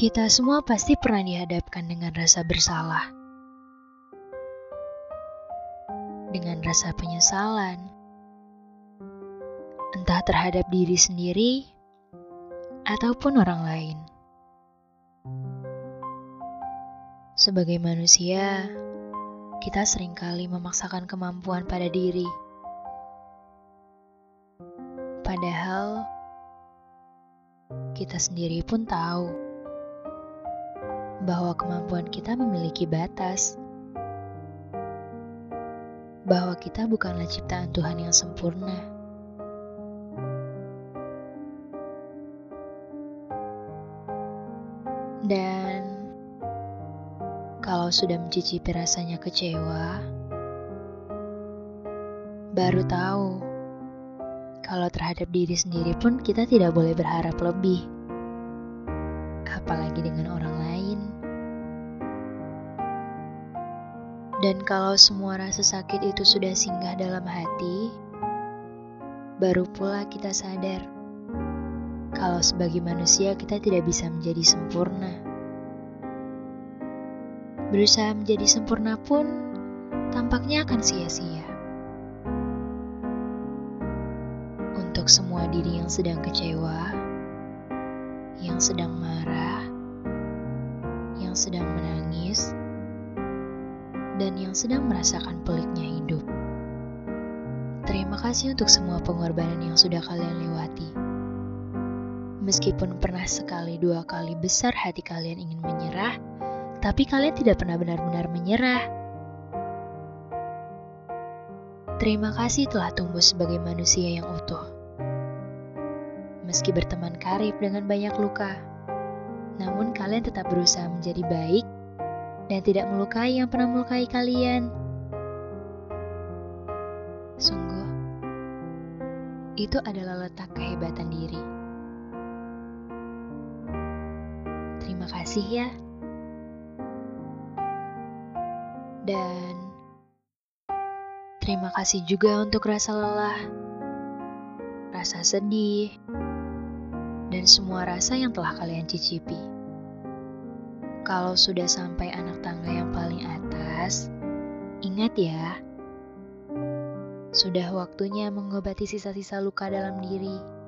Kita semua pasti pernah dihadapkan dengan rasa bersalah, dengan rasa penyesalan, entah terhadap diri sendiri ataupun orang lain. Sebagai manusia, kita sering kali memaksakan kemampuan pada diri, padahal kita sendiri pun tahu bahwa kemampuan kita memiliki batas, bahwa kita bukanlah ciptaan Tuhan yang sempurna. Dan kalau sudah mencicipi rasanya kecewa, baru tahu kalau terhadap diri sendiri pun kita tidak boleh berharap lebih, apalagi dengan orang lain. Dan kalau semua rasa sakit itu sudah singgah dalam hati, baru pula kita sadar kalau sebagai manusia kita tidak bisa menjadi sempurna. Berusaha menjadi sempurna pun tampaknya akan sia-sia. Untuk semua diri yang sedang kecewa, yang sedang marah, yang sedang menangis, dan yang sedang merasakan peliknya hidup. Terima kasih untuk semua pengorbanan yang sudah kalian lewati. Meskipun pernah sekali dua kali besar hati kalian ingin menyerah, tapi kalian tidak pernah benar-benar menyerah. Terima kasih telah tumbuh sebagai manusia yang utuh. Meski berteman karib dengan banyak luka, namun kalian tetap berusaha menjadi baik dan tidak melukai yang pernah melukai kalian. Sungguh, itu adalah letak kehebatan diri. Terima kasih ya. Dan terima kasih juga untuk rasa lelah, rasa sedih, dan semua rasa yang telah kalian cicipi. Kalau sudah sampai anak tangga yang paling atas, ingat ya, sudah waktunya mengobati sisa-sisa luka dalam diri.